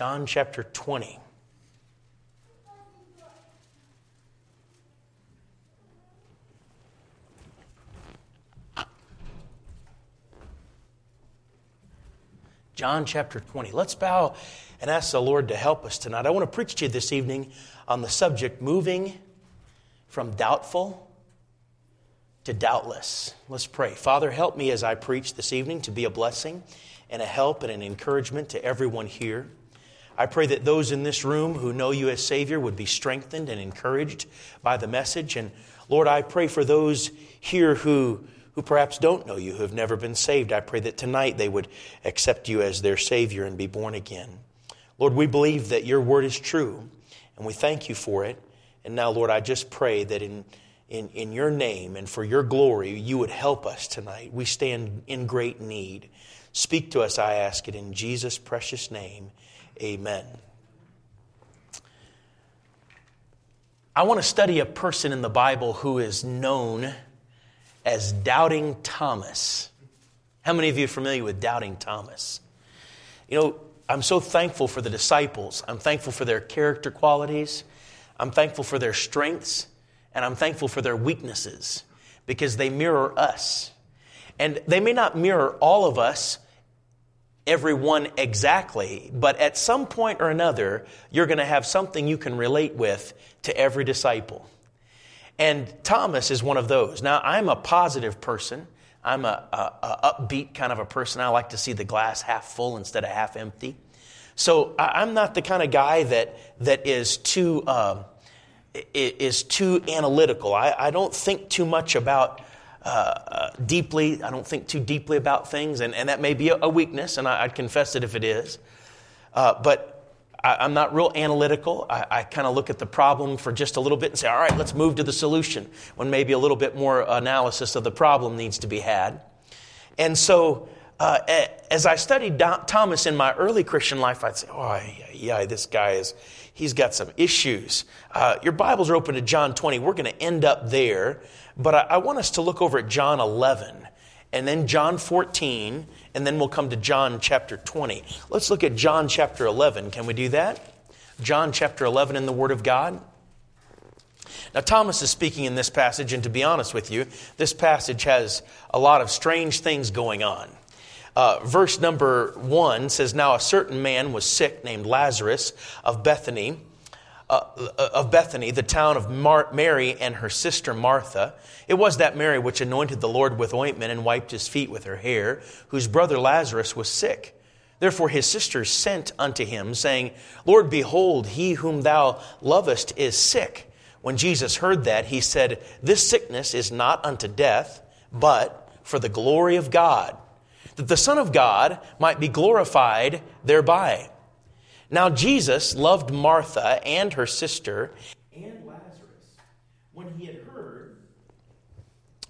John chapter 20. John chapter 20. Let's bow and ask the Lord to help us tonight. I want to preach to you this evening on the subject moving from doubtful to doubtless. Let's pray. Father, help me as I preach this evening to be a blessing and a help and an encouragement to everyone here. I pray that those in this room who know you as Savior would be strengthened and encouraged by the message. And Lord, I pray for those here who who perhaps don't know you, who have never been saved. I pray that tonight they would accept you as their Savior and be born again. Lord, we believe that your word is true, and we thank you for it. And now, Lord, I just pray that in, in, in your name and for your glory, you would help us tonight. We stand in great need. Speak to us, I ask it in Jesus' precious name. Amen. I want to study a person in the Bible who is known as Doubting Thomas. How many of you are familiar with Doubting Thomas? You know, I'm so thankful for the disciples. I'm thankful for their character qualities. I'm thankful for their strengths. And I'm thankful for their weaknesses because they mirror us. And they may not mirror all of us, everyone exactly, but at some point or another, you're going to have something you can relate with to every disciple. And Thomas is one of those. Now, I'm a positive person. I'm a, a, a, upbeat kind of a person. I like to see the glass half full instead of half empty. So I, am not the kind of guy that that is too um, is too analytical. I, I, don't think too much about uh, uh, deeply. I don't think too deeply about things, and, and that may be a, weakness, and I, would confess it if it is. Uh, but I, am not real analytical. I, I kind of look at the problem for just a little bit and say, all right, let's move to the solution, when maybe a little bit more analysis of the problem needs to be had. And so, uh, as I studied Thomas in my early Christian life, I'd say, oh, yeah, yeah this guy is, he's got some issues. Uh, your Bibles are open to John 20. We're going to end up there, but I, I want us to look over at John 11 and then John 14, and then we'll come to John chapter 20. Let's look at John chapter 11. Can we do that? John chapter 11 in the Word of God. Now, Thomas is speaking in this passage, and to be honest with you, this passage has a lot of strange things going on. Uh, verse number one says, Now a certain man was sick named Lazarus of Bethany uh, of Bethany, the town of Mar- Mary and her sister Martha. It was that Mary which anointed the Lord with ointment and wiped his feet with her hair, whose brother Lazarus was sick. Therefore his sisters sent unto him, saying, Lord, behold, he whom thou lovest is sick. When Jesus heard that, he said, This sickness is not unto death, but for the glory of God, that the Son of God might be glorified thereby. Now, Jesus loved Martha and her sister and Lazarus. When he had heard,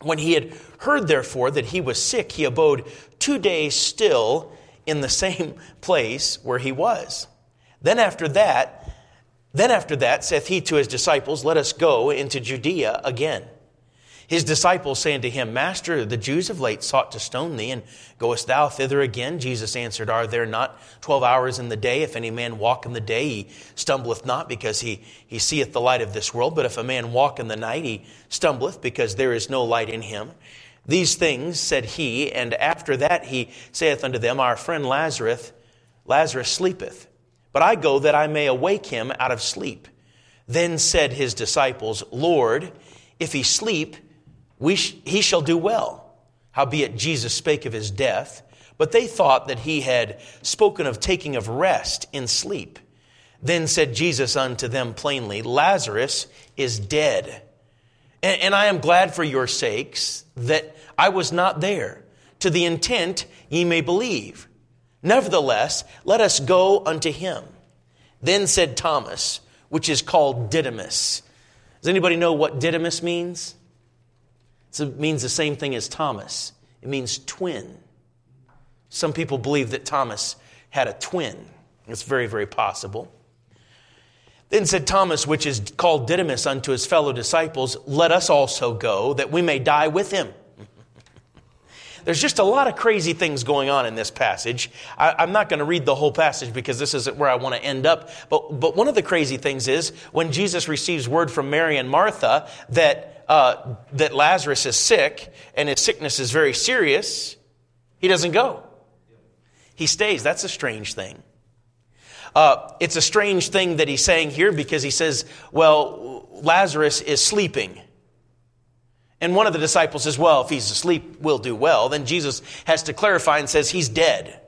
when he had heard, therefore, that he was sick, he abode two days still in the same place where he was. Then after that, then after that, saith he to his disciples, Let us go into Judea again. His disciples saying to him, Master, the Jews of late sought to stone thee, and goest thou thither again? Jesus answered, Are there not twelve hours in the day? If any man walk in the day, he stumbleth not, because he, he seeth the light of this world. But if a man walk in the night, he stumbleth, because there is no light in him. These things said he, and after that he saith unto them, Our friend Lazarus, Lazarus sleepeth, but I go that I may awake him out of sleep. Then said his disciples, Lord, if he sleep, we sh- he shall do well. Howbeit Jesus spake of his death, but they thought that he had spoken of taking of rest in sleep. Then said Jesus unto them plainly, Lazarus is dead. And, and I am glad for your sakes that I was not there, to the intent ye may believe. Nevertheless, let us go unto him. Then said Thomas, which is called Didymus. Does anybody know what Didymus means? It means the same thing as Thomas. It means twin. Some people believe that Thomas had a twin. It's very, very possible. Then said Thomas, which is called Didymus, unto his fellow disciples, Let us also go, that we may die with him. There's just a lot of crazy things going on in this passage. I, am not going to read the whole passage because this isn't where I want to end up. But, but one of the crazy things is when Jesus receives word from Mary and Martha that, uh, that Lazarus is sick and his sickness is very serious, he doesn't go. He stays. That's a strange thing. Uh, it's a strange thing that he's saying here because he says, well, Lazarus is sleeping. And one of the disciples says, well, if he's asleep, we'll do well. Then Jesus has to clarify and says, he's dead.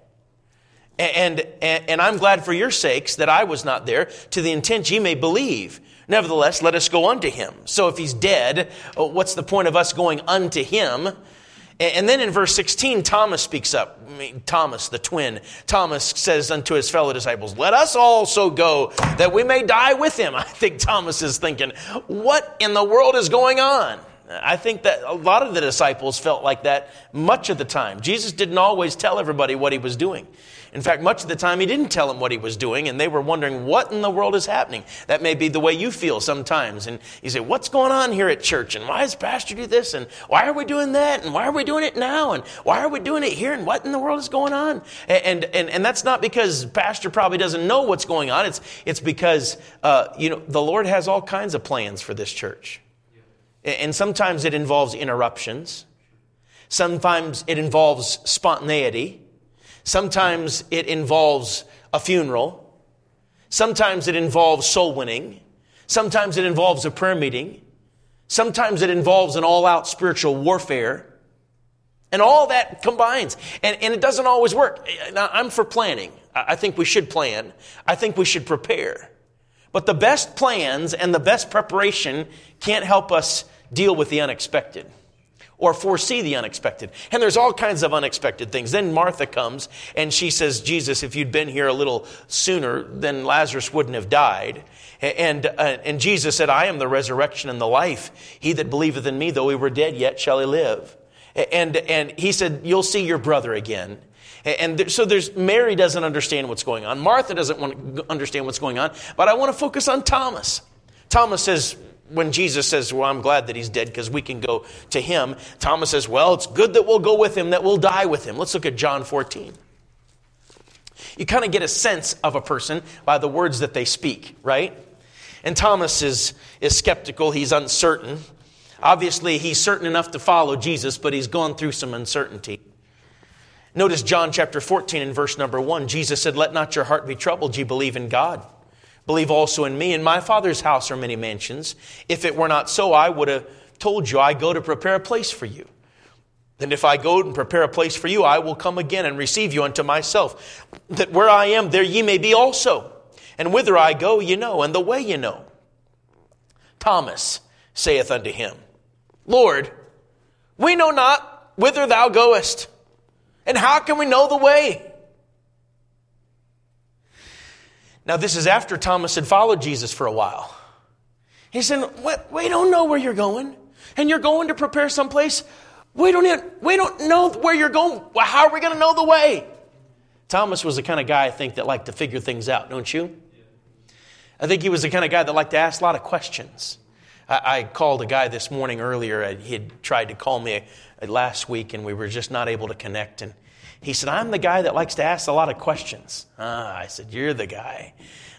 And, and, and I'm glad for your sakes that I was not there to the intent ye may believe. Nevertheless, let us go unto him. So if he's dead, uh, what's the point of us going unto him? And then in verse 16, Thomas speaks up. Thomas, the twin. Thomas says unto his fellow disciples, Let us also go that we may die with him. I think Thomas is thinking, What in the world is going on? I think that a lot of the disciples felt like that much of the time. Jesus didn't always tell everybody what he was doing. In fact, much of the time he didn't tell them what he was doing, and they were wondering what in the world is happening. That may be the way you feel sometimes. And you say, What's going on here at church? And why does Pastor do this? And why are we doing that? And why are we doing it now? And why are we doing it here? And what in the world is going on? And, and, and that's not because Pastor probably doesn't know what's going on. It's, it's because, uh, you know, the Lord has all kinds of plans for this church. And sometimes it involves interruptions. Sometimes it involves spontaneity. Sometimes it involves a funeral. Sometimes it involves soul winning. Sometimes it involves a prayer meeting. Sometimes it involves an all out spiritual warfare. And all that combines. And, and it doesn't always work. Now, I'm for planning. I think we should plan. I think we should prepare. But the best plans and the best preparation can't help us deal with the unexpected or foresee the unexpected. And there's all kinds of unexpected things. Then Martha comes and she says, Jesus, if you'd been here a little sooner, then Lazarus wouldn't have died. And, uh, and Jesus said, I am the resurrection and the life. He that believeth in me, though he were dead, yet shall he live. And, and he said, You'll see your brother again. And there, so there's Mary doesn't understand what's going on. Martha doesn't want to understand what's going on. But I want to focus on Thomas. Thomas says, when Jesus says, Well, I'm glad that he's dead because we can go to him, Thomas says, Well, it's good that we'll go with him, that we'll die with him. Let's look at John 14. You kind of get a sense of a person by the words that they speak, right? And Thomas is, is skeptical, he's uncertain. Obviously, he's certain enough to follow Jesus, but he's gone through some uncertainty. Notice John chapter 14 and verse number 1. Jesus said, Let not your heart be troubled, ye believe in God. Believe also in me. In my Father's house are many mansions. If it were not so, I would have told you, I go to prepare a place for you. And if I go and prepare a place for you, I will come again and receive you unto myself, that where I am, there ye may be also. And whither I go, ye know, and the way ye know. Thomas saith unto him, Lord, we know not whither thou goest, and how can we know the way? Now, this is after Thomas had followed Jesus for a while. He said, We don't know where you're going, and you're going to prepare someplace. We don't, even, we don't know where you're going. How are we going to know the way? Thomas was the kind of guy, I think, that liked to figure things out, don't you? I think he was the kind of guy that liked to ask a lot of questions. I, I called a guy this morning earlier. He had tried to call me last week, and we were just not able to connect. And he said, I'm the guy that likes to ask a lot of questions. Ah, I said, You're the guy.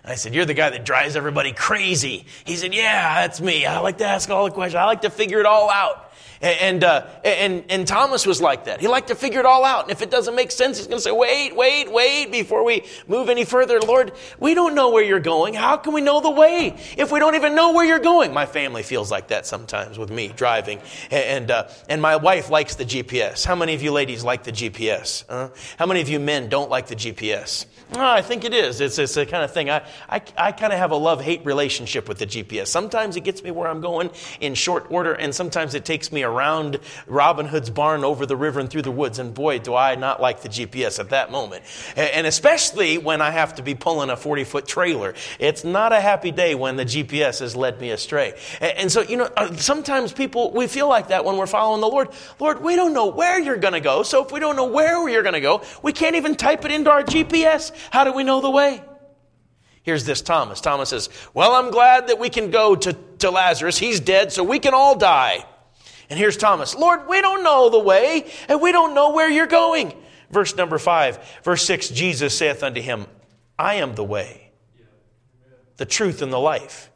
I said, You're the guy that drives everybody crazy. He said, Yeah, that's me. I like to ask all the questions. I like to figure it all out. And, uh, and, and Thomas was like that. He liked to figure it all out. And if it doesn't make sense, he's going to say, wait, wait, wait, before we move any further. Lord, we don't know where you're going. How can we know the way if we don't even know where you're going? My family feels like that sometimes with me driving. And, uh, and my wife likes the GPS. How many of you ladies like the GPS? Huh? How many of you men don't like the GPS? Oh, I think it is. It's, it's the kind of thing. I, I, I kind of have a love hate relationship with the GPS. Sometimes it gets me where I'm going in short order, and sometimes it takes me around Robin Hood's barn over the river and through the woods. And boy, do I not like the GPS at that moment. And especially when I have to be pulling a 40 foot trailer. It's not a happy day when the GPS has led me astray. And so, you know, uh, sometimes people, we feel like that when we're following the Lord. Lord, we don't know where you're going to go. So if we don't know where you're going to go, we can't even type it into our GPS. How do we know the way? Here's this Thomas. Thomas says, Well, I'm glad that we can go to, to Lazarus. He's dead, so we can all die. And here's Thomas Lord, we don't know the way, and we don't know where you're going. Verse number five, verse six Jesus saith unto him, I am the way, the truth, and the life.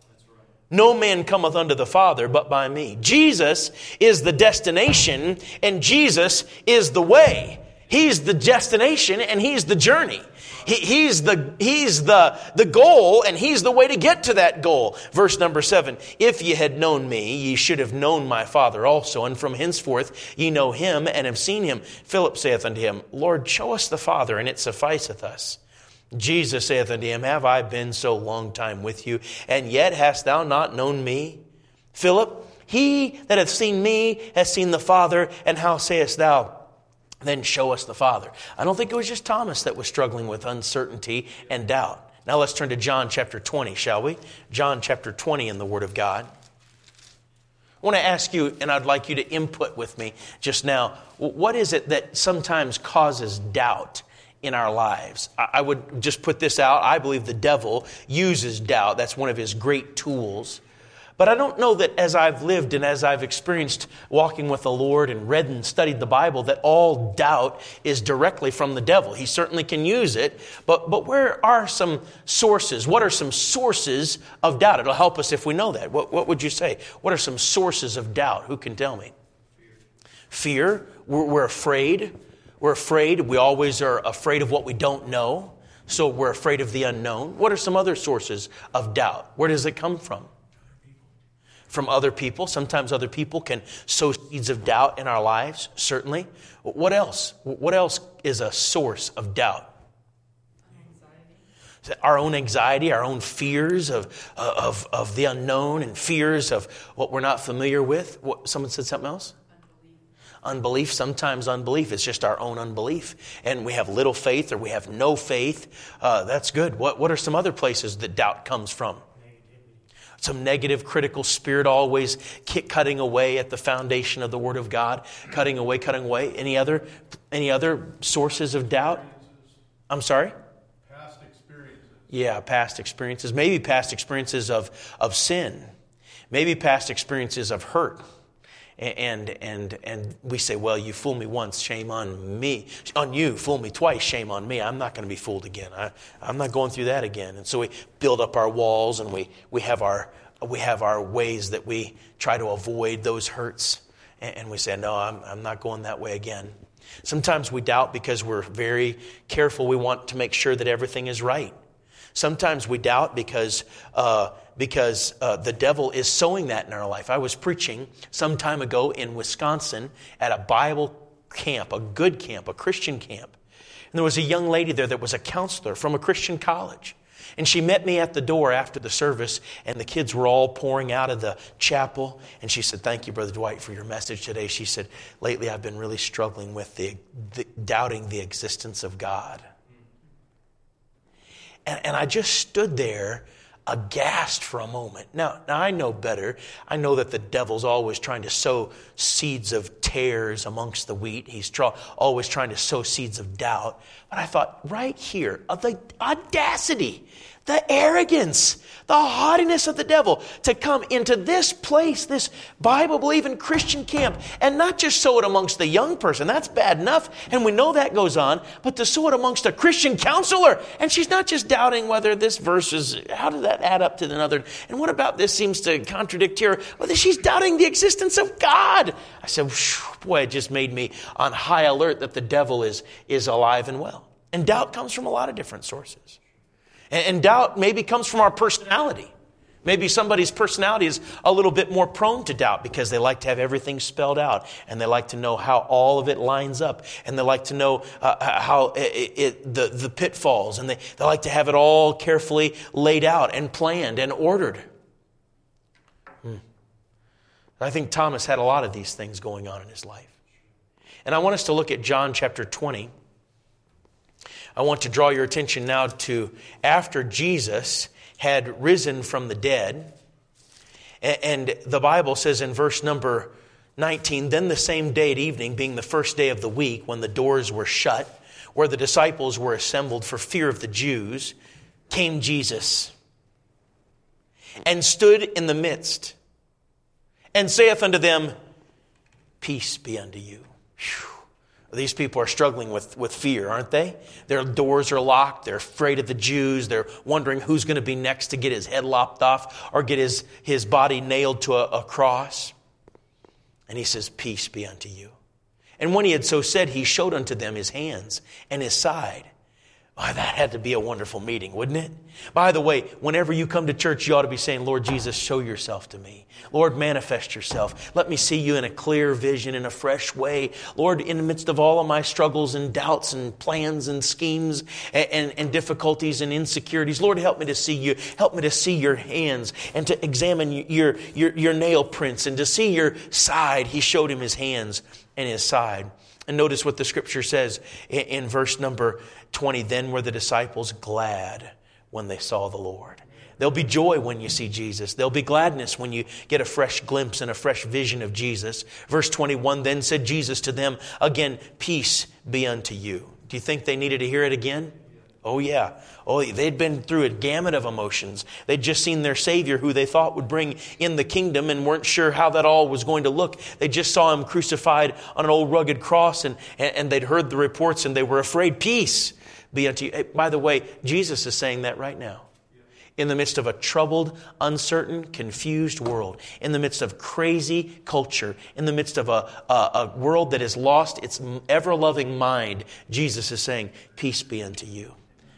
No man cometh unto the Father but by me. Jesus is the destination, and Jesus is the way. He's the destination, and He's the journey. He, he's the, he's the, the goal and he's the way to get to that goal. Verse number seven, if ye had known me, ye should have known my father also. And from henceforth ye know him and have seen him. Philip saith unto him, Lord, show us the father and it sufficeth us. Jesus saith unto him, Have I been so long time with you, and yet hast thou not known me? Philip, he that hath seen me hath seen the Father, and how sayest thou, then show us the Father. I don't think it was just Thomas that was struggling with uncertainty and doubt. Now let's turn to John chapter 20, shall we? John chapter 20 in the Word of God. I want to ask you, and I'd like you to input with me just now, what is it that sometimes causes doubt in our lives? I would just put this out. I believe the devil uses doubt, that's one of his great tools. But I don't know that as I've lived and as I've experienced walking with the Lord and read and studied the Bible, that all doubt is directly from the devil. He certainly can use it, but, but where are some sources? What are some sources of doubt? It'll help us if we know that. What, what would you say? What are some sources of doubt? Who can tell me? Fear. Fear. We're, we're afraid. We're afraid. We always are afraid of what we don't know. So we're afraid of the unknown. What are some other sources of doubt? Where does it come from? From other people. Sometimes other people can sow seeds of doubt in our lives, certainly. What else? What else is a source of doubt? Our own anxiety, our own fears of, of, of the unknown and fears of what we're not familiar with. What, someone said something else? unbelief. Sometimes unbelief is just our own unbelief. And we have little faith or we have no faith. Uh, that's good. What, what are some other places that doubt comes from? Some negative critical spirit always cutting away at the foundation of the word of god cutting away cutting away. Any other any other sources of doubt? I'm sorry? Past experiences. Yeah past experiences. Maybe past experiences of of sin. Maybe past experiences of hurt and and and we say well you fooled me once shame on me. On you fool me twice shame on me. I'm not going to be fooled again. I, i'm not going through that again. And so we build up our walls and we we have our we have our ways that we try to avoid those hurts. And we say no i'm, I'm not going that way again. Sometimes we doubt because we're very careful. We want to make sure that everything is right. Sometimes we doubt because uh, because uh, the devil is sowing that in our life. I was preaching some time ago in Wisconsin at a Bible camp, a good camp, a Christian camp. And there was a young lady there that was a counselor from a Christian college. And she met me at the door after the service, and the kids were all pouring out of the chapel. And she said, Thank you, Brother Dwight, for your message today. She said, Lately, I've been really struggling with the, the doubting the existence of God. And, and I just stood there aghast for a moment. Now, now I know better. I know that the devil's always trying to sow seeds of tares amongst the wheat. He's tra- always trying to sow seeds of doubt. But I thought, right here, of the audacity the arrogance, the haughtiness of the devil to come into this place, this Bible believing Christian camp, and not just sow it amongst the young person. That's bad enough, and we know that goes on, but to sow it amongst a Christian counselor. And she's not just doubting whether this verse is, how did that add up to another? And what about this seems to contradict here? Whether she's doubting the existence of God. I said, boy, it just made me on high alert that the devil is, is alive and well. And doubt comes from a lot of different sources. And, doubt maybe comes from our personality. Maybe somebody's personality is a little bit more prone to doubt because they like to have everything spelled out and they like to know how all of it lines up and they like to know uh, how it, it, the, the pitfalls and they, they like to have it all carefully laid out and planned and ordered. Hmm. I think Thomas had a lot of these things going on in his life. And I want us to look at John chapter 20. I want to draw your attention now to after Jesus had risen from the dead. And the Bible says in verse number 19, then the same day at evening, being the first day of the week, when the doors were shut, where the disciples were assembled for fear of the Jews, came Jesus and stood in the midst and saith unto them, Peace be unto you. Whew. These people are struggling with, with fear, aren't they? Their doors are locked. They're afraid of the Jews. They're wondering who's going to be next to get his head lopped off or get his, his body nailed to a, a cross. And he says, Peace be unto you. And when he had so said, he showed unto them his hands and his side. Why, that had to be a wonderful meeting, wouldn't it? By the way, whenever you come to church, you ought to be saying, Lord Jesus, show yourself to me. Lord, manifest yourself. Let me see you in a clear vision, in a fresh way. Lord, in the midst of all of my struggles and doubts and plans and schemes and, and, and difficulties and insecurities, Lord, help me to see you. Help me to see your hands and to examine your, your, your nail prints and to see your side. He showed him his hands and his side. And notice what the scripture says in, verse number 20. Then were the disciples glad when they saw the Lord. There'll be joy when you see Jesus. There'll be gladness when you get a fresh glimpse and a fresh vision of Jesus. Verse 21 Then said Jesus to them, Again, peace be unto you. Do you think they needed to hear it again? Oh, yeah. Oh, they'd been through a gamut of emotions. They'd just seen their Savior, who they thought would bring in the kingdom, and weren't sure how that all was going to look. They just saw him crucified on an old rugged cross, and, and they'd heard the reports, and they were afraid. Peace be unto you. By the way, Jesus is saying that right now. In the midst of a troubled, uncertain, confused world, in the midst of crazy culture, in the midst of a, a, a world that has lost its ever loving mind, Jesus is saying, Peace be unto you.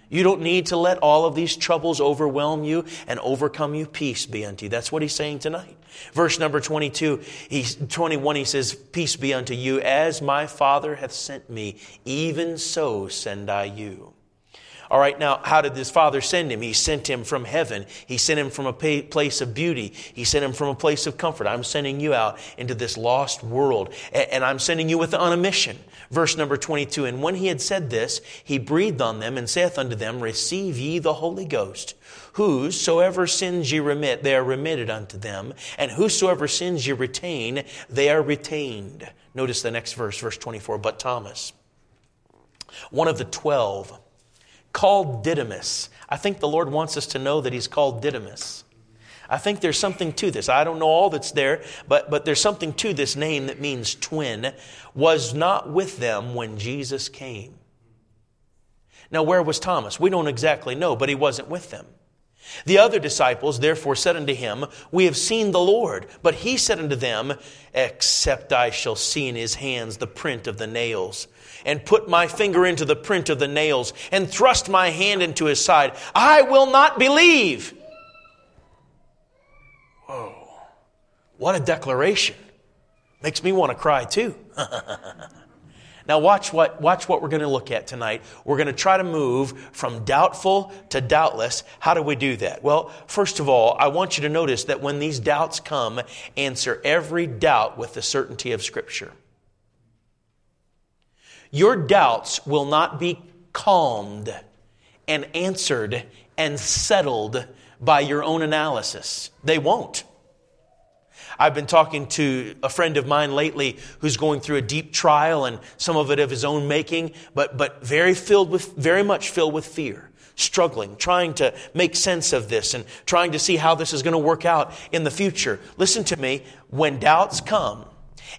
You don't need to let all of these troubles overwhelm you and overcome you. Peace be unto you. That's what he's saying tonight. Verse number 22, he's, 21, he says, Peace be unto you. As my Father hath sent me, even so send I you. All right, now, how did this father send him? He sent him from heaven. He sent him from a place of beauty. He sent him from a place of comfort. I'm sending you out into this lost world, and I'm sending you with on a mission. Verse number 22 And when he had said this, he breathed on them and saith unto them, Receive ye the Holy Ghost. Whosoever sins ye remit, they are remitted unto them. And whosoever sins ye retain, they are retained. Notice the next verse, verse 24. But Thomas, one of the twelve, called Didymus. I think the Lord wants us to know that he's called Didymus. I think there's something to this. I don't know all that's there, but, but there's something to this name that means twin, was not with them when Jesus came. Now, where was Thomas? We don't exactly know, but he wasn't with them. The other disciples therefore said unto him, We have seen the Lord. But he said unto them, Except I shall see in his hands the print of the nails, and put my finger into the print of the nails, and thrust my hand into his side, I will not believe. Whoa, what a declaration. Makes me want to cry too. Now, watch what, watch what we're going to look at tonight. We're going to try to move from doubtful to doubtless. How do we do that? Well, first of all, I want you to notice that when these doubts come, answer every doubt with the certainty of Scripture. Your doubts will not be calmed and answered and settled by your own analysis. They won't. I've been talking to a friend of mine lately who's going through a deep trial and some of it of his own making, but, but very filled with, very much filled with fear, struggling, trying to make sense of this and trying to see how this is going to work out in the future. Listen to me. When doubts come,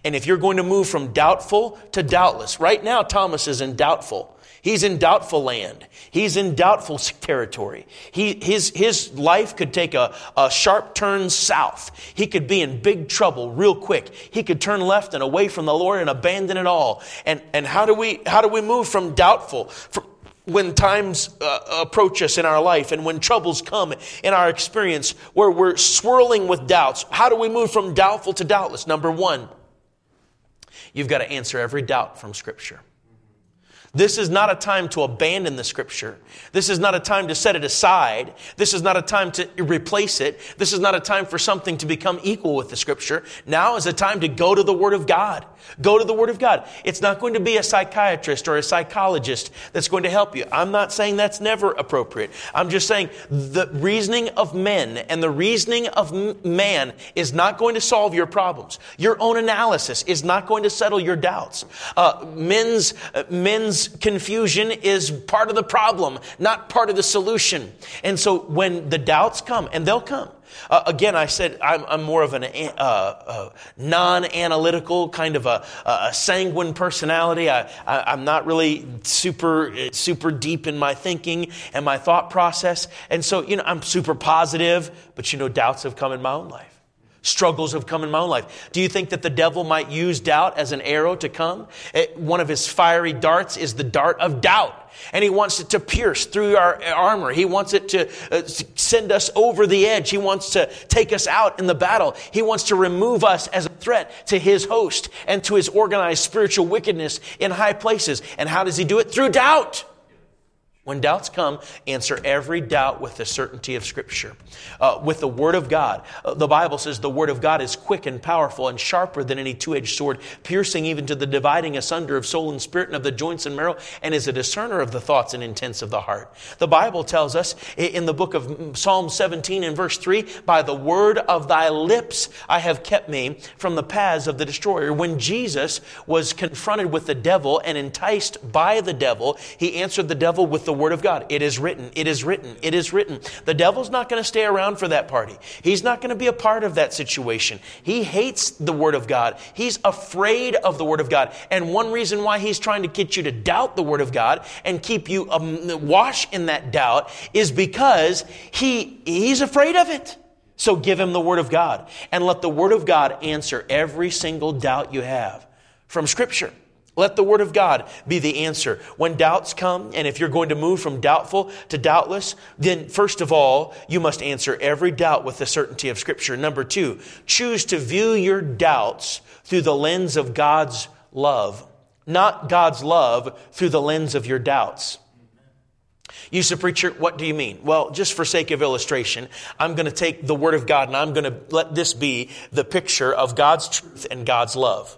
and if you're going to move from doubtful to doubtless, right now Thomas is in doubtful. He's in doubtful land. He's in doubtful territory. He, his, his life could take a, a sharp turn south. He could be in big trouble real quick. He could turn left and away from the Lord and abandon it all. And, and how, do we, how do we move from doubtful, from, when times uh, approach us in our life and when troubles come in our experience where we're swirling with doubts? How do we move from doubtful to doubtless? Number one, you've got to answer every doubt from Scripture. This is not a time to abandon the scripture. This is not a time to set it aside. This is not a time to replace it. This is not a time for something to become equal with the scripture. Now is a time to go to the Word of God. Go to the Word of God. It's not going to be a psychiatrist or a psychologist that's going to help you. I'm not saying that's never appropriate. I'm just saying the reasoning of men and the reasoning of man is not going to solve your problems. Your own analysis is not going to settle your doubts. Uh, men's, uh, men's confusion is part of the problem, not part of the solution. And so when the doubts come, and they'll come, uh, again, I said I'm, I'm more of an uh, uh, non-analytical kind of a, a sanguine personality. I, am not really super super deep in my thinking and my thought process, and so you know I'm super positive. But you know, doubts have come in my own life. Struggles have come in my own life. Do you think that the devil might use doubt as an arrow to come? It, one of his fiery darts is the dart of doubt. And he wants it to pierce through our armor. He wants it to uh, send us over the edge. He wants to take us out in the battle. He wants to remove us as a threat to his host and to his organized spiritual wickedness in high places. And how does he do it? Through doubt. When doubts come, answer every doubt with the certainty of Scripture. Uh, with the Word of God. Uh, the Bible says the Word of God is quick and powerful and sharper than any two edged sword, piercing even to the dividing asunder of soul and spirit and of the joints and marrow, and is a discerner of the thoughts and intents of the heart. The Bible tells us in the book of Psalm 17 and verse 3 By the word of thy lips I have kept me from the paths of the destroyer. When Jesus was confronted with the devil and enticed by the devil, he answered the devil with the Word of God. It is written, it is written, it is written. The devil's not going to stay around for that party. He's not going to be a part of that situation. He hates the Word of God. He's afraid of the Word of God. And one reason why he's trying to get you to doubt the Word of God and keep you um, wash in that doubt is because he, he's afraid of it. So give him the Word of God and let the Word of God answer every single doubt you have from Scripture. Let the Word of God be the answer. When doubts come, and if you're going to move from doubtful to doubtless, then first of all, you must answer every doubt with the certainty of Scripture. Number two, choose to view your doubts through the lens of God's love, not God's love through the lens of your doubts. You say, preacher, what do you mean? Well, just for sake of illustration, I'm going to take the Word of God and I'm going to let this be the picture of God's truth and God's love.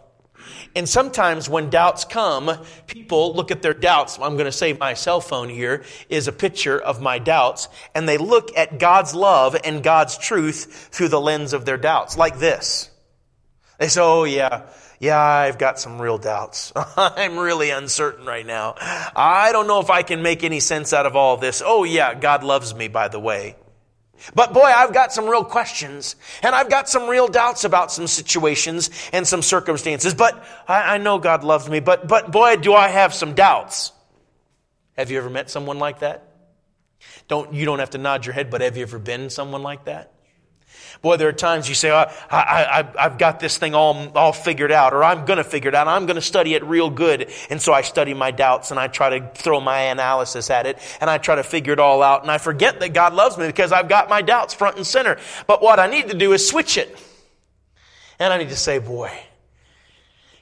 And sometimes when doubts come, people look at their doubts. I'm going to say my cell phone here is a picture of my doubts, and they look at God's love and God's truth through the lens of their doubts, like this. They say, Oh, yeah, yeah, I've got some real doubts. I'm really uncertain right now. I don't know if I can make any sense out of all this. Oh, yeah, God loves me, by the way. But boy, I've got some real questions and I've got some real doubts about some situations and some circumstances. But I, I, know God loves me, but, but boy, do I have some doubts. Have you ever met someone like that? Don't, you don't have to nod your head, but have you ever been someone like that? Boy, there are times you say, I, I, I've got this thing all, all figured out, or I'm going to figure it out. I'm going to study it real good. And so I study my doubts and I try to throw my analysis at it and I try to figure it all out. And I forget that God loves me because I've got my doubts front and center. But what I need to do is switch it. And I need to say, boy,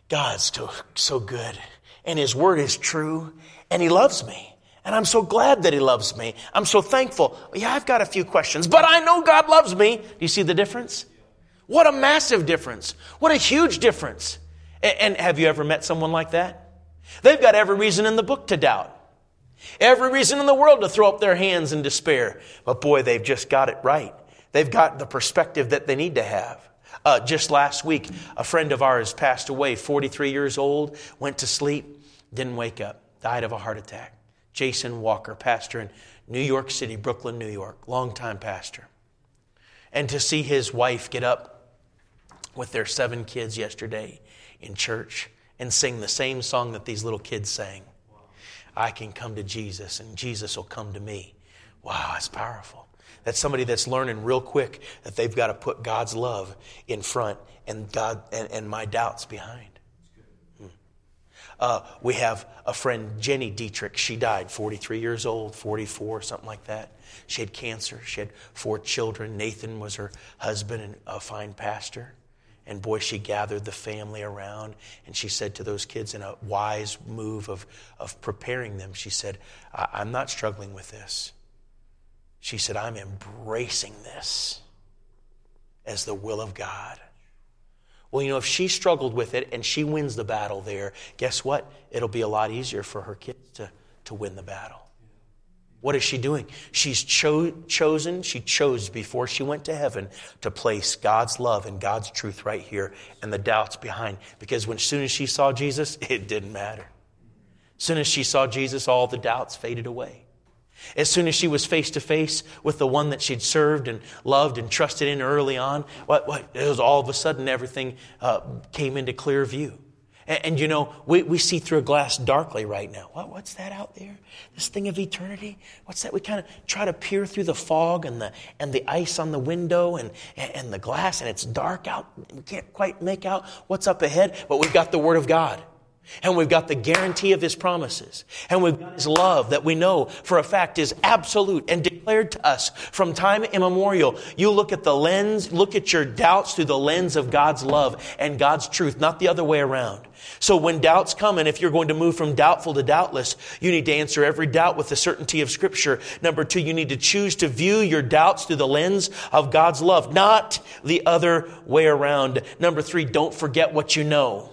God's so, so good and His Word is true and He loves me. And I'm so glad that He loves me. I'm so thankful. Yeah, I've got a few questions, but I know God loves me. Do you see the difference? What a massive difference. What a huge difference. And have you ever met someone like that? They've got every reason in the book to doubt. Every reason in the world to throw up their hands in despair. But boy, they've just got it right. They've got the perspective that they need to have. Uh, just last week, a friend of ours passed away, 43 years old, went to sleep, didn't wake up, died of a heart attack. Jason Walker, pastor in New York City, Brooklyn, New York, longtime pastor. And to see his wife get up with their seven kids yesterday in church and sing the same song that these little kids sang I can come to Jesus and Jesus will come to me. Wow, that's powerful. That's somebody that's learning real quick that they've got to put God's love in front and God and, and my doubts behind. Uh, we have a friend, Jenny Dietrich. She died 43 years old, 44, something like that. She had cancer. She had four children. Nathan was her husband and a fine pastor. And boy, she gathered the family around and she said to those kids in a wise move of, of preparing them, she said, I'm not struggling with this. She said, I'm embracing this as the will of God. Well, you know, if she struggled with it and she wins the battle there, guess what? It'll be a lot easier for her kids to, to win the battle. What is she doing? She's cho- chosen, she chose before she went to heaven to place God's love and God's truth right here and the doubts behind. Because when soon as she saw Jesus, it didn't matter. As soon as she saw Jesus, all the doubts faded away. As soon as she was face to face with the one that she'd served and loved and trusted in early on, what, what, it was all of a sudden everything uh, came into clear view. And, and, you know, we, we see through a glass darkly right now. What, what's that out there? This thing of eternity? What's that? We kind of try to peer through the fog and the, and the ice on the window and, and the glass, and it's dark out. We can't quite make out what's up ahead, but we've got the Word of God. And we've got the guarantee of his promises. And we've got his love that we know for a fact is absolute and declared to us from time immemorial. You look at the lens, look at your doubts through the lens of God's love and God's truth, not the other way around. So when doubts come, and if you're going to move from doubtful to doubtless, you need to answer every doubt with the certainty of Scripture. Number two, you need to choose to view your doubts through the lens of God's love, not the other way around. Number three, don't forget what you know.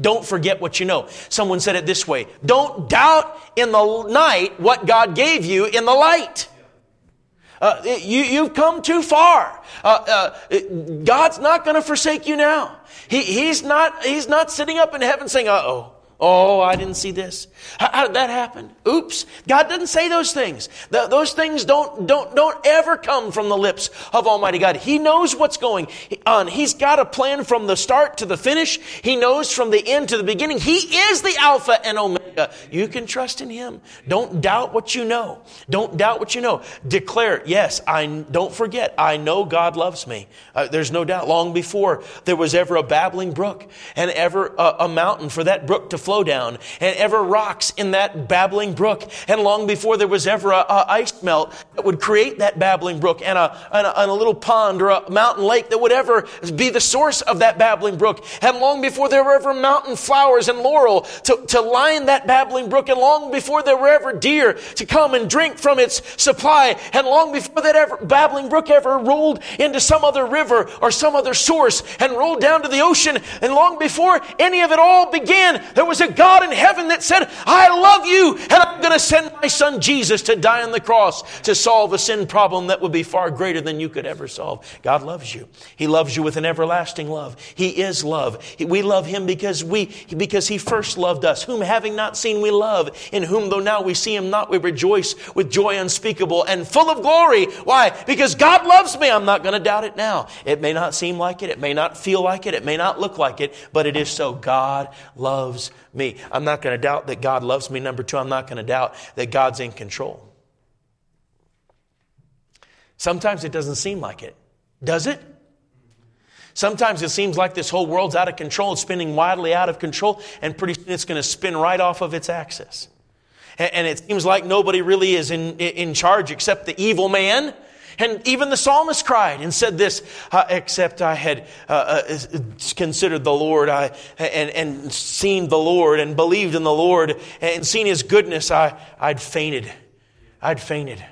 Don't forget what you know. Someone said it this way Don't doubt in the night what God gave you in the light. Uh, you, you've come too far. Uh, uh, God's not going to forsake you now. He, he's, not, he's not sitting up in heaven saying, uh oh. Oh, I didn't see this. How, how, did that happen? Oops. God doesn't say those things. Those things don't, don't, don't ever come from the lips of Almighty God. He knows what's going on. He's got a plan from the start to the finish. He knows from the end to the beginning. He is the Alpha and Omega. You can trust in Him. Don't doubt what you know. Don't doubt what you know. Declare, yes, I, don't forget, I know God loves me. Uh, there's no doubt. Long before there was ever a babbling brook and ever a, a mountain for that brook to flow down and ever rocks in that babbling brook. And long before there was ever a, a ice melt that would create that babbling brook and a, and a, and a little pond or a mountain lake that would ever be the source of that babbling brook. And long before there were ever mountain flowers and laurel to, to line that babbling brook. And long before there were ever deer to come and drink from its supply. And long before that ever, babbling brook ever rolled into some other river or some other source and rolled down to the ocean. And long before any of it all began, there was was a God in heaven that said, I love you, and I'm going to send my son Jesus to die on the cross to solve a sin problem that would be far greater than you could ever solve. God loves you. He loves you with an everlasting love. He is love. We love him because we, because he first loved us, whom having not seen we love, in whom though now we see him not, we rejoice with joy unspeakable and full of glory. Why? Because God loves me. I'm not going to doubt it now. It may not seem like it. It may not feel like it. It may not look like it, but it is so. God loves me. I'm not going to doubt that God loves me. Number two, I'm not going to doubt that God's in control. Sometimes it doesn't seem like it. Does it? Sometimes it seems like this whole world's out of control, it's spinning wildly out of control, and pretty soon it's going to spin right off of its axis. And it seems like nobody really is in, in charge except the evil man and even the psalmist cried and said this, uh, except I had uh, uh, considered the Lord I, and, and seen the Lord and believed in the Lord and seen his goodness, I, I'd fainted. I'd fainted.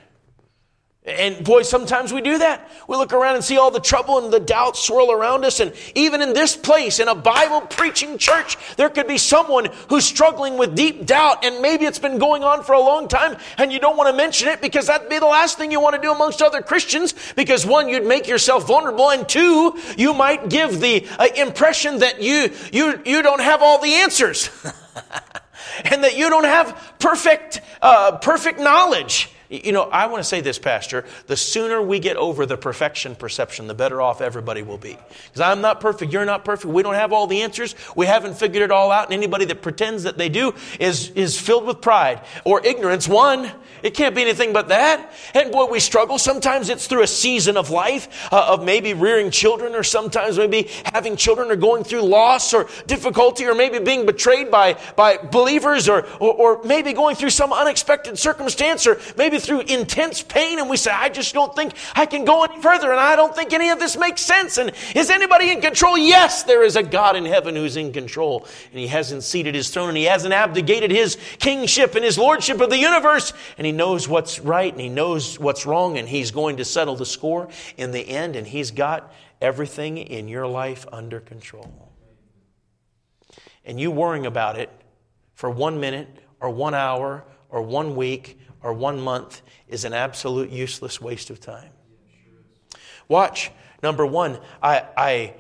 And boy, sometimes we do that. We look around and see all the trouble and the doubt swirl around us. And even in this place, in a Bible preaching church, there could be someone who's struggling with deep doubt. And maybe it's been going on for a long time and you don't want to mention it because that'd be the last thing you want to do amongst other Christians. Because one, you'd make yourself vulnerable. And two, you might give the uh, impression that you, you, you don't have all the answers. and that you don't have perfect, uh, perfect knowledge. You know, I want to say this, Pastor. The sooner we get over the perfection perception, the better off everybody will be. Because I'm not perfect, you're not perfect, we don't have all the answers, we haven't figured it all out, and anybody that pretends that they do is, is filled with pride or ignorance. One, it can't be anything but that. And boy, we struggle. Sometimes it's through a season of life, uh, of maybe rearing children, or sometimes maybe having children, or going through loss or difficulty, or maybe being betrayed by, by believers, or, or, or maybe going through some unexpected circumstance, or maybe through intense pain and we say, I just don't think I can go any further and I don't think any of this makes sense. And is anybody in control? Yes, there is a God in heaven who's in control and he hasn't seated his throne and he hasn't abdicated his kingship and his lordship of the universe and he knows what's right and he knows what's wrong and he's going to settle the score in the end and he's got everything in your life under control. And you worrying about it for one minute or one hour or one week or one month is an absolute useless waste of time. Watch. Number one, I, I,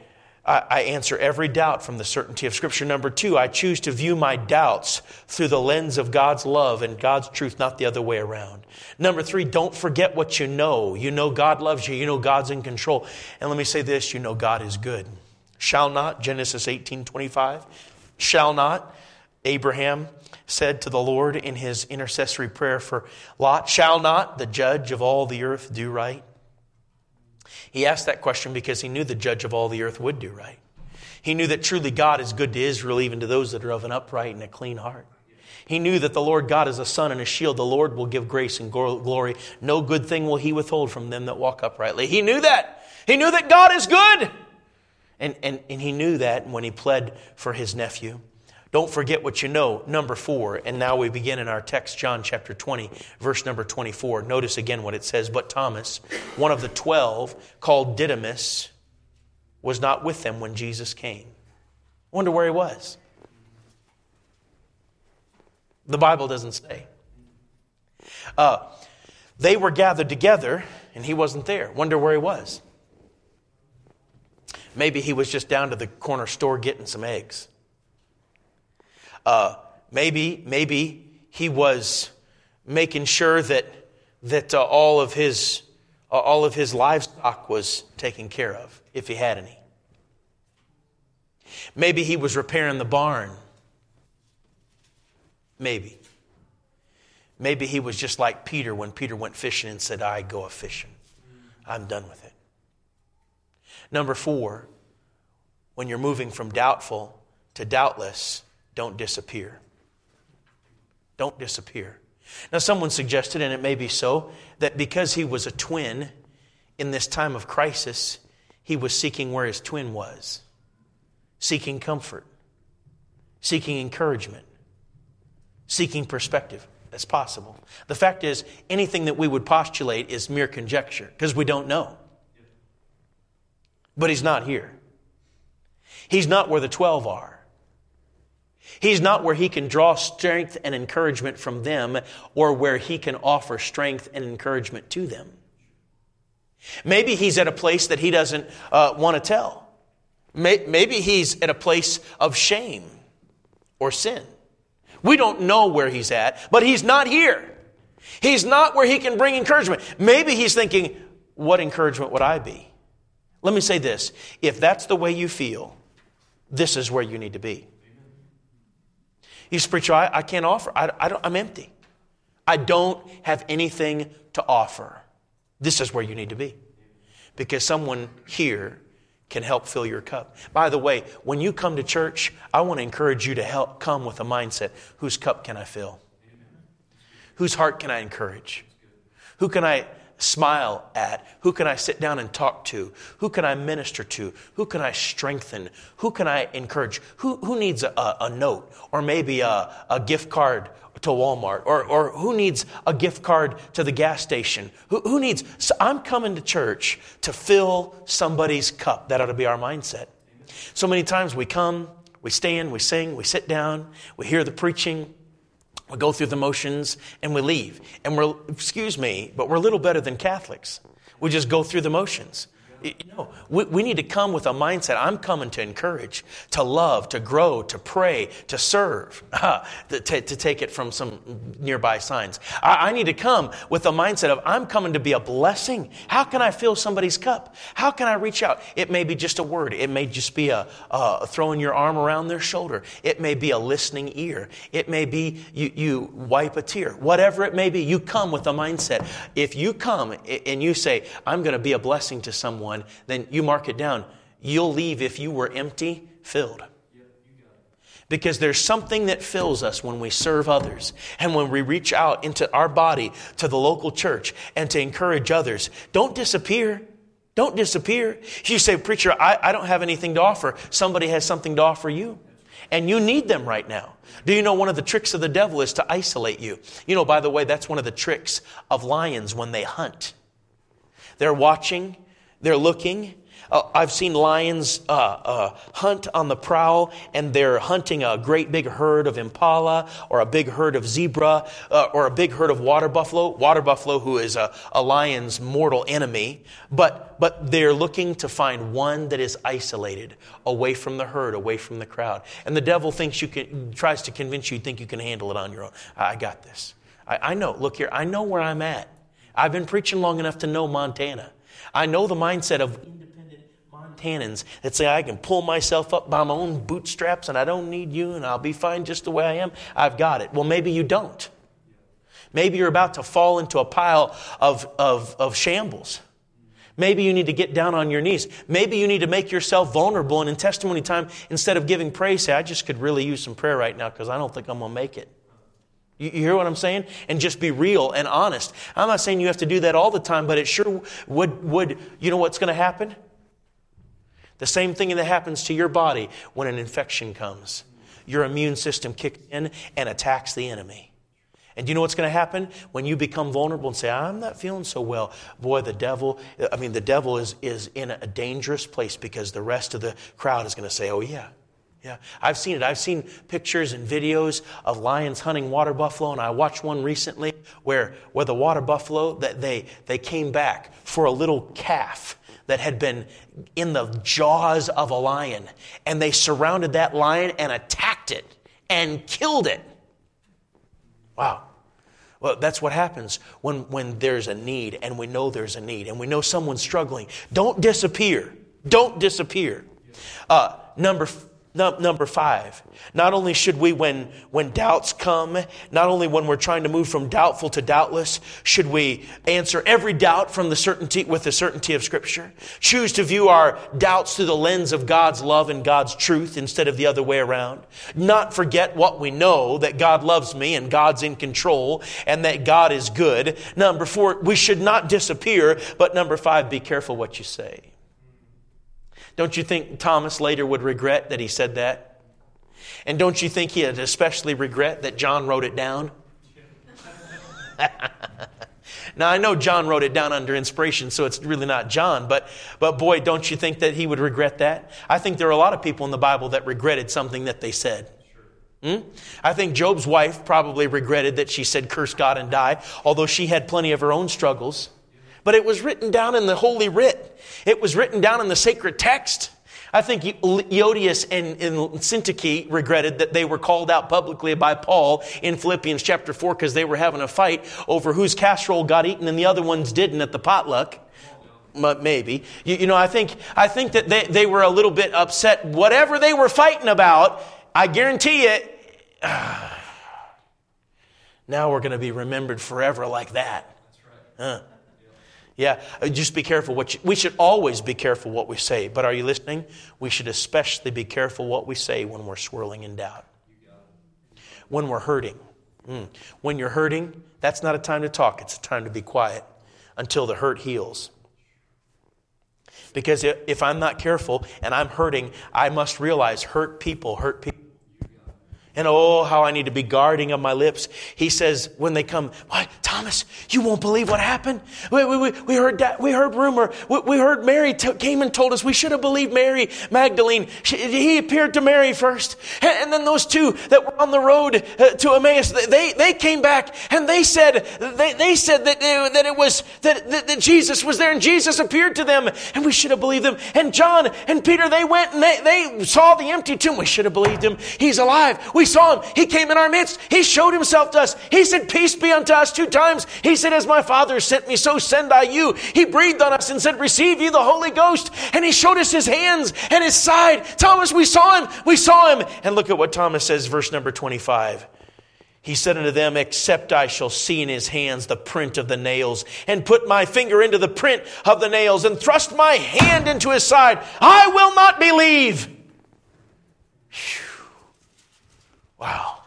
I, answer every doubt from the certainty of Scripture. Number two, I choose to view my doubts through the lens of God's love and God's truth, not the other way around. Number three, don't forget what you know. You know God loves you. You know God's in control. And let me say this, you know God is good. Shall not, Genesis 18, 25. Shall not, Abraham said to the Lord in his intercessory prayer for Lot, shall not the judge of all the earth do right? He asked that question because he knew the judge of all the earth would do right. He knew that truly God is good to Israel, even to those that are of an upright and a clean heart. He knew that the Lord God is a sun and a shield. The Lord will give grace and glory. No good thing will he withhold from them that walk uprightly. He knew that. He knew that God is good. And, and, and he knew that when he pled for his nephew. Don't forget what you know. Number four. And now we begin in our text, John chapter 20, verse number 24. Notice again what it says. But Thomas, one of the twelve, called Didymus, was not with them when Jesus came. Wonder where he was. The Bible doesn't say. Uh, they were gathered together, and he wasn't there. Wonder where he was. Maybe he was just down to the corner store getting some eggs. Uh, maybe, maybe he was making sure that, that uh, all, of his, uh, all of his livestock was taken care of, if he had any. Maybe he was repairing the barn. Maybe. Maybe he was just like Peter when Peter went fishing and said, I go a fishing. I'm done with it. Number four, when you're moving from doubtful to doubtless, don't disappear. Don't disappear. Now, someone suggested, and it may be so, that because he was a twin in this time of crisis, he was seeking where his twin was, seeking comfort, seeking encouragement, seeking perspective. That's possible. The fact is, anything that we would postulate is mere conjecture because we don't know. But he's not here. He's not where the 12 are. He's not where he can draw strength and encouragement from them or where he can offer strength and encouragement to them. Maybe he's at a place that he doesn't uh, want to tell. Maybe he's at a place of shame or sin. We don't know where he's at, but he's not here. He's not where he can bring encouragement. Maybe he's thinking, what encouragement would I be? Let me say this if that's the way you feel, this is where you need to be. You say, Preacher, I, I can't offer. I, I don't, I'm empty. I don't have anything to offer. This is where you need to be. Because someone here can help fill your cup. By the way, when you come to church, I want to encourage you to help come with a mindset whose cup can I fill? Whose heart can I encourage? Who can I smile at? Who can I sit down and talk to? Who can I minister to? Who can I strengthen? Who can I encourage? Who, who needs a, a note or maybe a, a gift card to Walmart? Or, or who needs a gift card to the gas station? Who, who needs, so I'm coming to church to fill somebody's cup. That ought to be our mindset. So many times we come, we stand, we sing, we sit down, we hear the preaching, we go through the motions and we leave. And we're, excuse me, but we're a little better than Catholics. We just go through the motions. Know, we, we need to come with a mindset. I'm coming to encourage, to love, to grow, to pray, to serve, uh, to, to, take it from some nearby signs. I, I need to come with a mindset of I'm coming to be a blessing. How can I fill somebody's cup? How can I reach out? It may be just a word. It may just be a, a throwing your arm around their shoulder. It may be a listening ear. It may be you, you wipe a tear. Whatever it may be, you come with a mindset. If you come and you say, I'm going to be a blessing to someone, someone, then you mark it down. You'll leave if you were empty, filled. Because there's something that fills us when we serve others and when we reach out into our body to the local church and to encourage others. Don't disappear. Don't disappear. You say, Preacher, I, I don't have anything to offer. Somebody has something to offer you. And you need them right now. Do you know one of the tricks of the devil is to isolate you? You know, by the way, that's one of the tricks of lions when they hunt. They're watching they're looking. Uh, I've seen lions uh, uh, hunt on the prowl, and they're hunting a great big herd of impala, or a big herd of zebra, uh, or a big herd of water buffalo. Water buffalo, who is a, a lion's mortal enemy, but but they're looking to find one that is isolated, away from the herd, away from the crowd. And the devil thinks you can, tries to convince you, you think you can handle it on your own. I got this. I, I know. Look here. I know where I'm at. I've been preaching long enough to know Montana. I know the mindset of independent Montanans that say, I can pull myself up by my own bootstraps and I don't need you and I'll be fine just the way I am. I've got it. Well, maybe you don't. Maybe you're about to fall into a pile of, of, of shambles. Maybe you need to get down on your knees. Maybe you need to make yourself vulnerable and in testimony time, instead of giving praise, say, I just could really use some prayer right now because I don't think I'm going to make it. You, hear what I'm saying? And just be real and honest. I'm not saying you have to do that all the time, but it sure would, would you know what's going to happen? The same thing that happens to your body when an infection comes. Your immune system kicks in and attacks the enemy. And do you know what's going to happen? When you become vulnerable and say, I'm not feeling so well, boy, the devil, I mean, the devil is, is in a dangerous place because the rest of the crowd is going to say, Oh, yeah, yeah, I've seen it. I've seen pictures and videos of lions hunting water buffalo, and I watched one recently where, where the water buffalo that they, they came back for a little calf that had been in the jaws of a lion, and they surrounded that lion and attacked it and killed it. Wow. Well, that's what happens when, when there's a need, and we know there's a need, and we know someone's struggling. Don't disappear. Don't disappear. Uh, number Number five, not only should we, when, when doubts come, not only when we're trying to move from doubtful to doubtless, should we answer every doubt from the certainty, with the certainty of Scripture. Choose to view our doubts through the lens of God's love and God's truth instead of the other way around. Not forget what we know, that God loves me and God's in control and that God is good. Number four, we should not disappear, but number five, be careful what you say. Don't you think Thomas later would regret that he said that? And don't you think he'd especially regret that John wrote it down? now I know John wrote it down under inspiration, so it's really not John, but but boy, don't you think that he would regret that? I think there are a lot of people in the Bible that regretted something that they said. Hmm? I think Job's wife probably regretted that she said, Curse God and die, although she had plenty of her own struggles but it was written down in the Holy Writ. It was written down in the sacred text. I think Euodias and, and Syntyche regretted that they were called out publicly by Paul in Philippians chapter 4 because they were having a fight over whose casserole got eaten and the other ones didn't at the potluck. Maybe. You, you know, I think, I think that they, they were a little bit upset. Whatever they were fighting about, I guarantee it, now we're going to be remembered forever like that. Huh. Yeah, uh, just be careful what you, we should always be careful what we say. But are you listening? We should especially be careful what we say when we're swirling in doubt. When we're hurting. Mm. When you're hurting, that's not a time to talk, it's a time to be quiet until the hurt heals. Because if I'm not careful and I'm hurting, I must realize hurt people hurt people. And oh, how I need to be guarding of my lips. He says when they come, Thomas, you won't believe what happened. We, we, we heard that, we heard rumor. We, we heard Mary t- came and told us we should have believed Mary Magdalene. She, he appeared to Mary first. And, and, then those two that were on the road uh, to Emmaus, they, they came back and they said, they, they said that, uh, that it was, that, that, that Jesus was there and Jesus appeared to them and we should have believed them. And John and Peter, they went and they, they saw the empty tomb. We should have believed him. He's alive. We saw him. He came in our midst. He showed himself to us. He said, Peace be unto us two times. He said, As my Father sent me, so send I you. He breathed on us and said, Receive ye the Holy Ghost. And he showed us his hands and his side. Thomas, we saw him. We saw him. And look at what Thomas says, verse number 25. He said unto them, Except I shall see in his hands the print of the nails, and put my finger into the print of the nails, and thrust my hand into his side, I will not believe. Whew. Wow.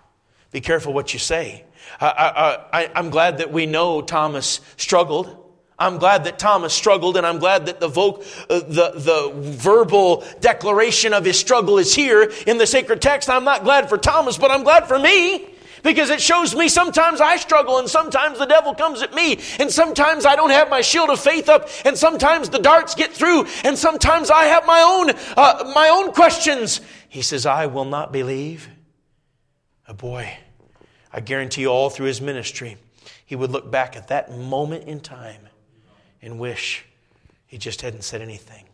Be careful what you say. I, am glad that we know Thomas struggled. I'm glad that Thomas struggled, and I'm glad that the, vo- uh, the, the verbal declaration of his struggle is here in the sacred text. I'm not glad for Thomas, but I'm glad for me because it shows me sometimes I struggle and sometimes the devil comes at me and sometimes I don't have my shield of faith up and sometimes the darts get through and sometimes I have my own, uh, my own questions. He says, I will not believe. A boy, I guarantee you all through his ministry, he would look back at that moment in time and wish he just hadn't said anything.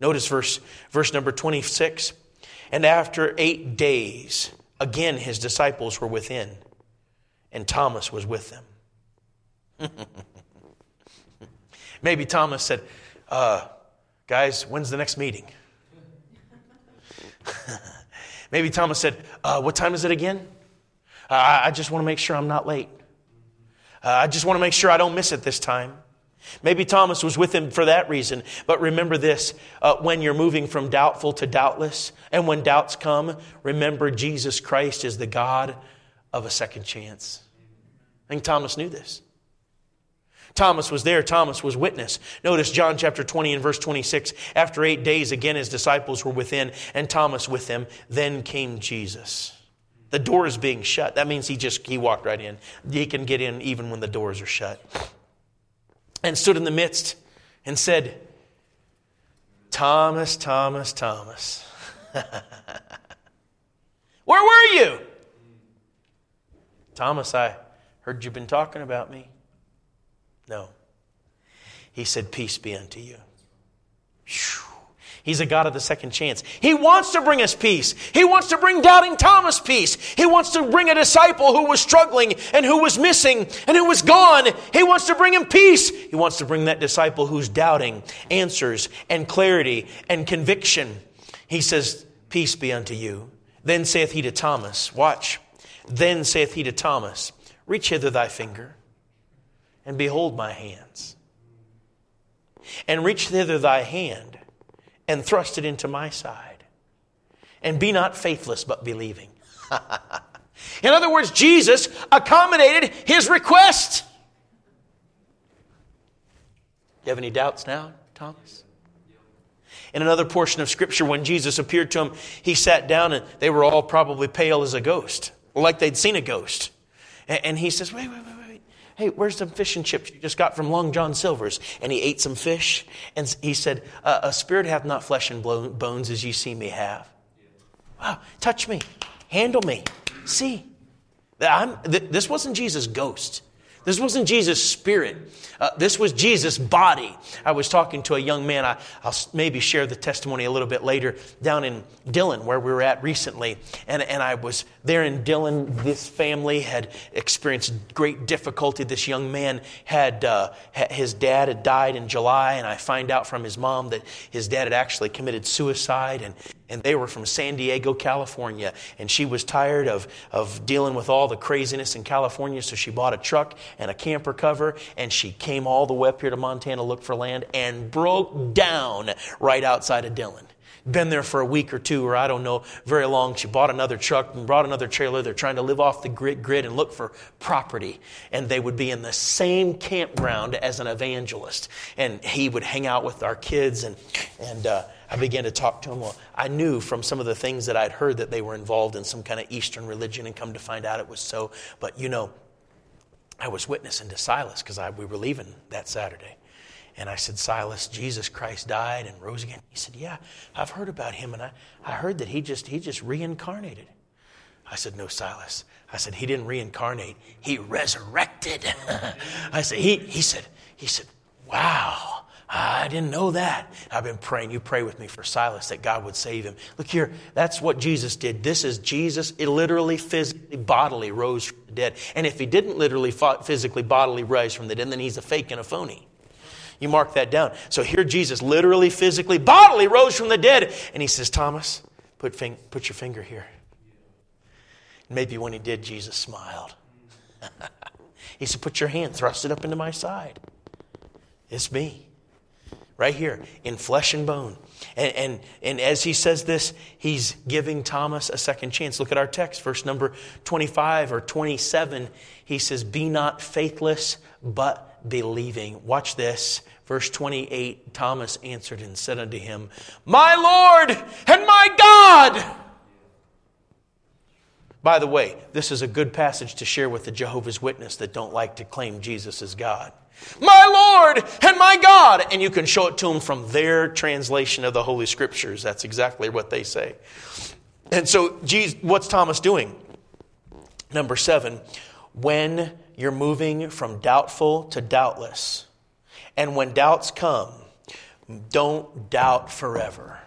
Notice verse, verse number 26. And after eight days, again his disciples were within, and Thomas was with them. Maybe Thomas said, uh, Guys, when's the next meeting? Maybe Thomas said, uh, What time is it again? I just want to make sure I'm not late. Uh, I just want to make sure I don't miss it this time. Maybe Thomas was with him for that reason. But remember this uh, when you're moving from doubtful to doubtless, and when doubts come, remember Jesus Christ is the God of a second chance. I think Thomas knew this. Thomas was there. Thomas was witness. Notice John chapter 20 and verse 26. After eight days, again his disciples were within, and Thomas with them. Then came Jesus. The door is being shut. That means he just he walked right in. He can get in even when the doors are shut and stood in the midst and said, Thomas, Thomas, Thomas. Where were you? Thomas, I heard you've been talking about me. No. He said, Peace be unto you. Whew. He's a God of the second chance. He wants to bring us peace. He wants to bring doubting Thomas peace. He wants to bring a disciple who was struggling and who was missing and who was gone. He wants to bring him peace. He wants to bring that disciple who's doubting answers and clarity and conviction. He says, Peace be unto you. Then saith he to Thomas, Watch. Then saith he to Thomas, Reach hither thy finger and behold my hands. And reach thither thy hand and thrust it into my side. And be not faithless, but believing. In other words, Jesus accommodated his request. You have any doubts now, Thomas? In another portion of Scripture, when Jesus appeared to him, he sat down and they were all probably pale as a ghost, like they'd seen a ghost. And he says, Wait, wait, wait, Hey, where's some fish and chips you just got from Long John Silver's? And he ate some fish. And he said, A spirit hath not flesh and bones as ye see me have. Wow, touch me, handle me, see. I'm, this wasn't Jesus' ghost. This wasn't Jesus' spirit. Uh, this was Jesus' body. I was talking to a young man. I, will maybe share the testimony a little bit later down in Dillon, where we were at recently. And, and I was there in Dillon. This family had experienced great difficulty. This young man had, uh, his dad had died in July, and I find out from his mom that his dad had actually committed suicide. And and they were from San Diego, California. And she was tired of, of dealing with all the craziness in California, so she bought a truck and a camper cover, and she came all the way up here to Montana to look for land and broke down right outside of Dillon. Been there for a week or two, or I don't know, very long. She bought another truck and brought another trailer. They're trying to live off the grid, grid and look for property. And they would be in the same campground as an evangelist. And he would hang out with our kids and, and, uh, I began to talk to them. Well, I knew from some of the things that I'd heard that they were involved in some kind of Eastern religion and come to find out it was so. But you know, I was witnessing to Silas because we were leaving that Saturday. And I said, Silas, Jesus Christ died and rose again. He said, Yeah, I've heard about him, and I, I heard that he just he just reincarnated. I said, No, Silas. I said, He didn't reincarnate, he resurrected. I said, he, he said, he said, Wow. I didn't know that. I've been praying. You pray with me for Silas that God would save him. Look here, that's what Jesus did. This is Jesus it literally, physically, bodily rose from the dead. And if he didn't literally, physically, bodily rise from the dead, then he's a fake and a phony. You mark that down. So here Jesus literally, physically, bodily rose from the dead. And he says, Thomas, put, fing- put your finger here. Maybe when he did, Jesus smiled. he said, Put your hand, thrust it up into my side. It's me right here in flesh and bone. And, and, and, as he says this, he's giving Thomas a second chance. Look at our text, verse number 25 or 27. He says, Be not faithless, but believing. Watch this. Verse 28 Thomas answered and said unto him, My Lord and my God. By the way, this is a good passage to share with the Jehovah's Witness that don't like to claim Jesus as God. My Lord and my God. And you can show it to them from their translation of the Holy Scriptures. That's exactly what they say. And so, Jesus, what's Thomas doing? Number seven, when you're moving from doubtful to doubtless, and when doubts come, don't doubt forever.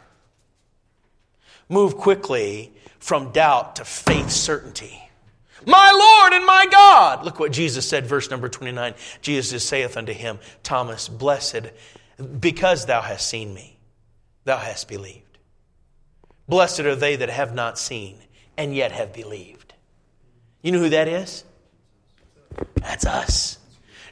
Move quickly from doubt to faith certainty. My Lord and my God. Look what Jesus said, verse number 29. Jesus saith unto him, Thomas, blessed, because thou hast seen me, thou hast believed. Blessed are they that have not seen and yet have believed. You know who that is? That's us.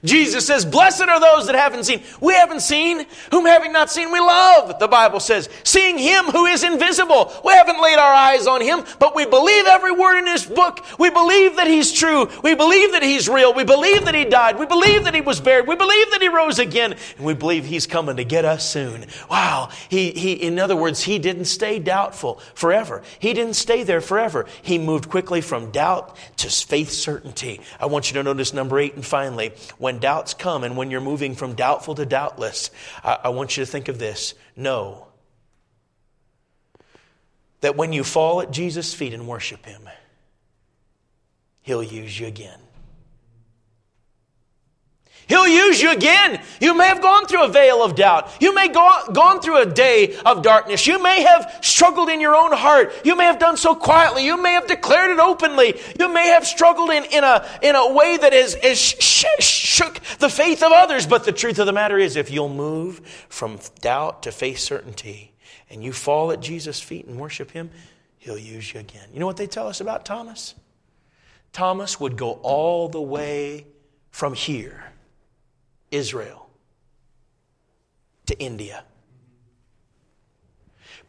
Jesus says, Blessed are those that haven't seen. We haven't seen, whom having not seen, we love, the Bible says. Seeing him who is invisible. We haven't laid our eyes on him, but we believe every word in his book. We believe that he's true. We believe that he's real. We believe that he died. We believe that he was buried. We believe that he rose again. And we believe he's coming to get us soon. Wow. He, he, in other words, he didn't stay doubtful forever. He didn't stay there forever. He moved quickly from doubt to faith certainty. I want you to notice number eight and finally, when when doubts come and when you're moving from doubtful to doubtless, I, I want you to think of this. Know that when you fall at Jesus' feet and worship Him, He'll use you again. He'll use you again. You may have gone through a veil of doubt. You may go gone through a day of darkness. You may have struggled in your own heart. You may have done so quietly. You may have declared it openly. You may have struggled in, in, a, in a way that has, has sh- shook the faith of others. But the truth of the matter is, if you'll move from doubt to faith certainty and you fall at Jesus' feet and worship Him, He'll use you again. You know what they tell us about Thomas? Thomas would go all the way from here Israel to India,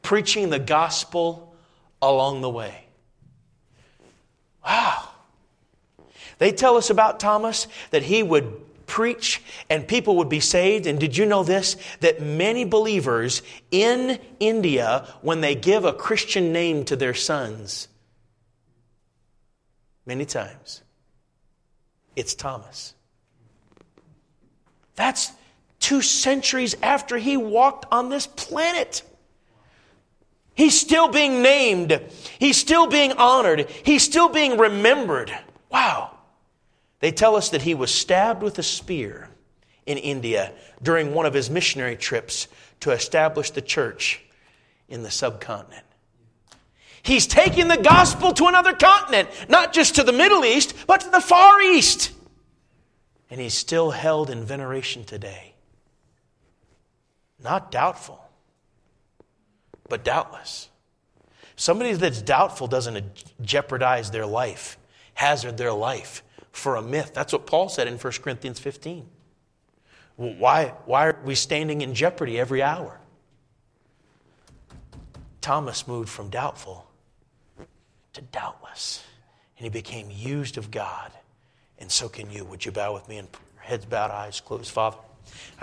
preaching the gospel along the way. Wow. They tell us about Thomas that he would preach and people would be saved. And did you know this? That many believers in India, when they give a Christian name to their sons, many times, it's Thomas. That's two centuries after he walked on this planet. He's still being named. He's still being honored. He's still being remembered. Wow. They tell us that he was stabbed with a spear in India during one of his missionary trips to establish the church in the subcontinent. He's taking the gospel to another continent, not just to the Middle East, but to the Far East and he's still held in veneration today. Not doubtful, but doubtless. Somebody that's doubtful doesn't jeopardize their life, hazard their life for a myth. That's what Paul said in 1 Corinthians 15. Why, why are we standing in jeopardy every hour? Thomas moved from doubtful to doubtless, and he became used of God and so can you. Would you bow with me and heads bowed, eyes closed? Father,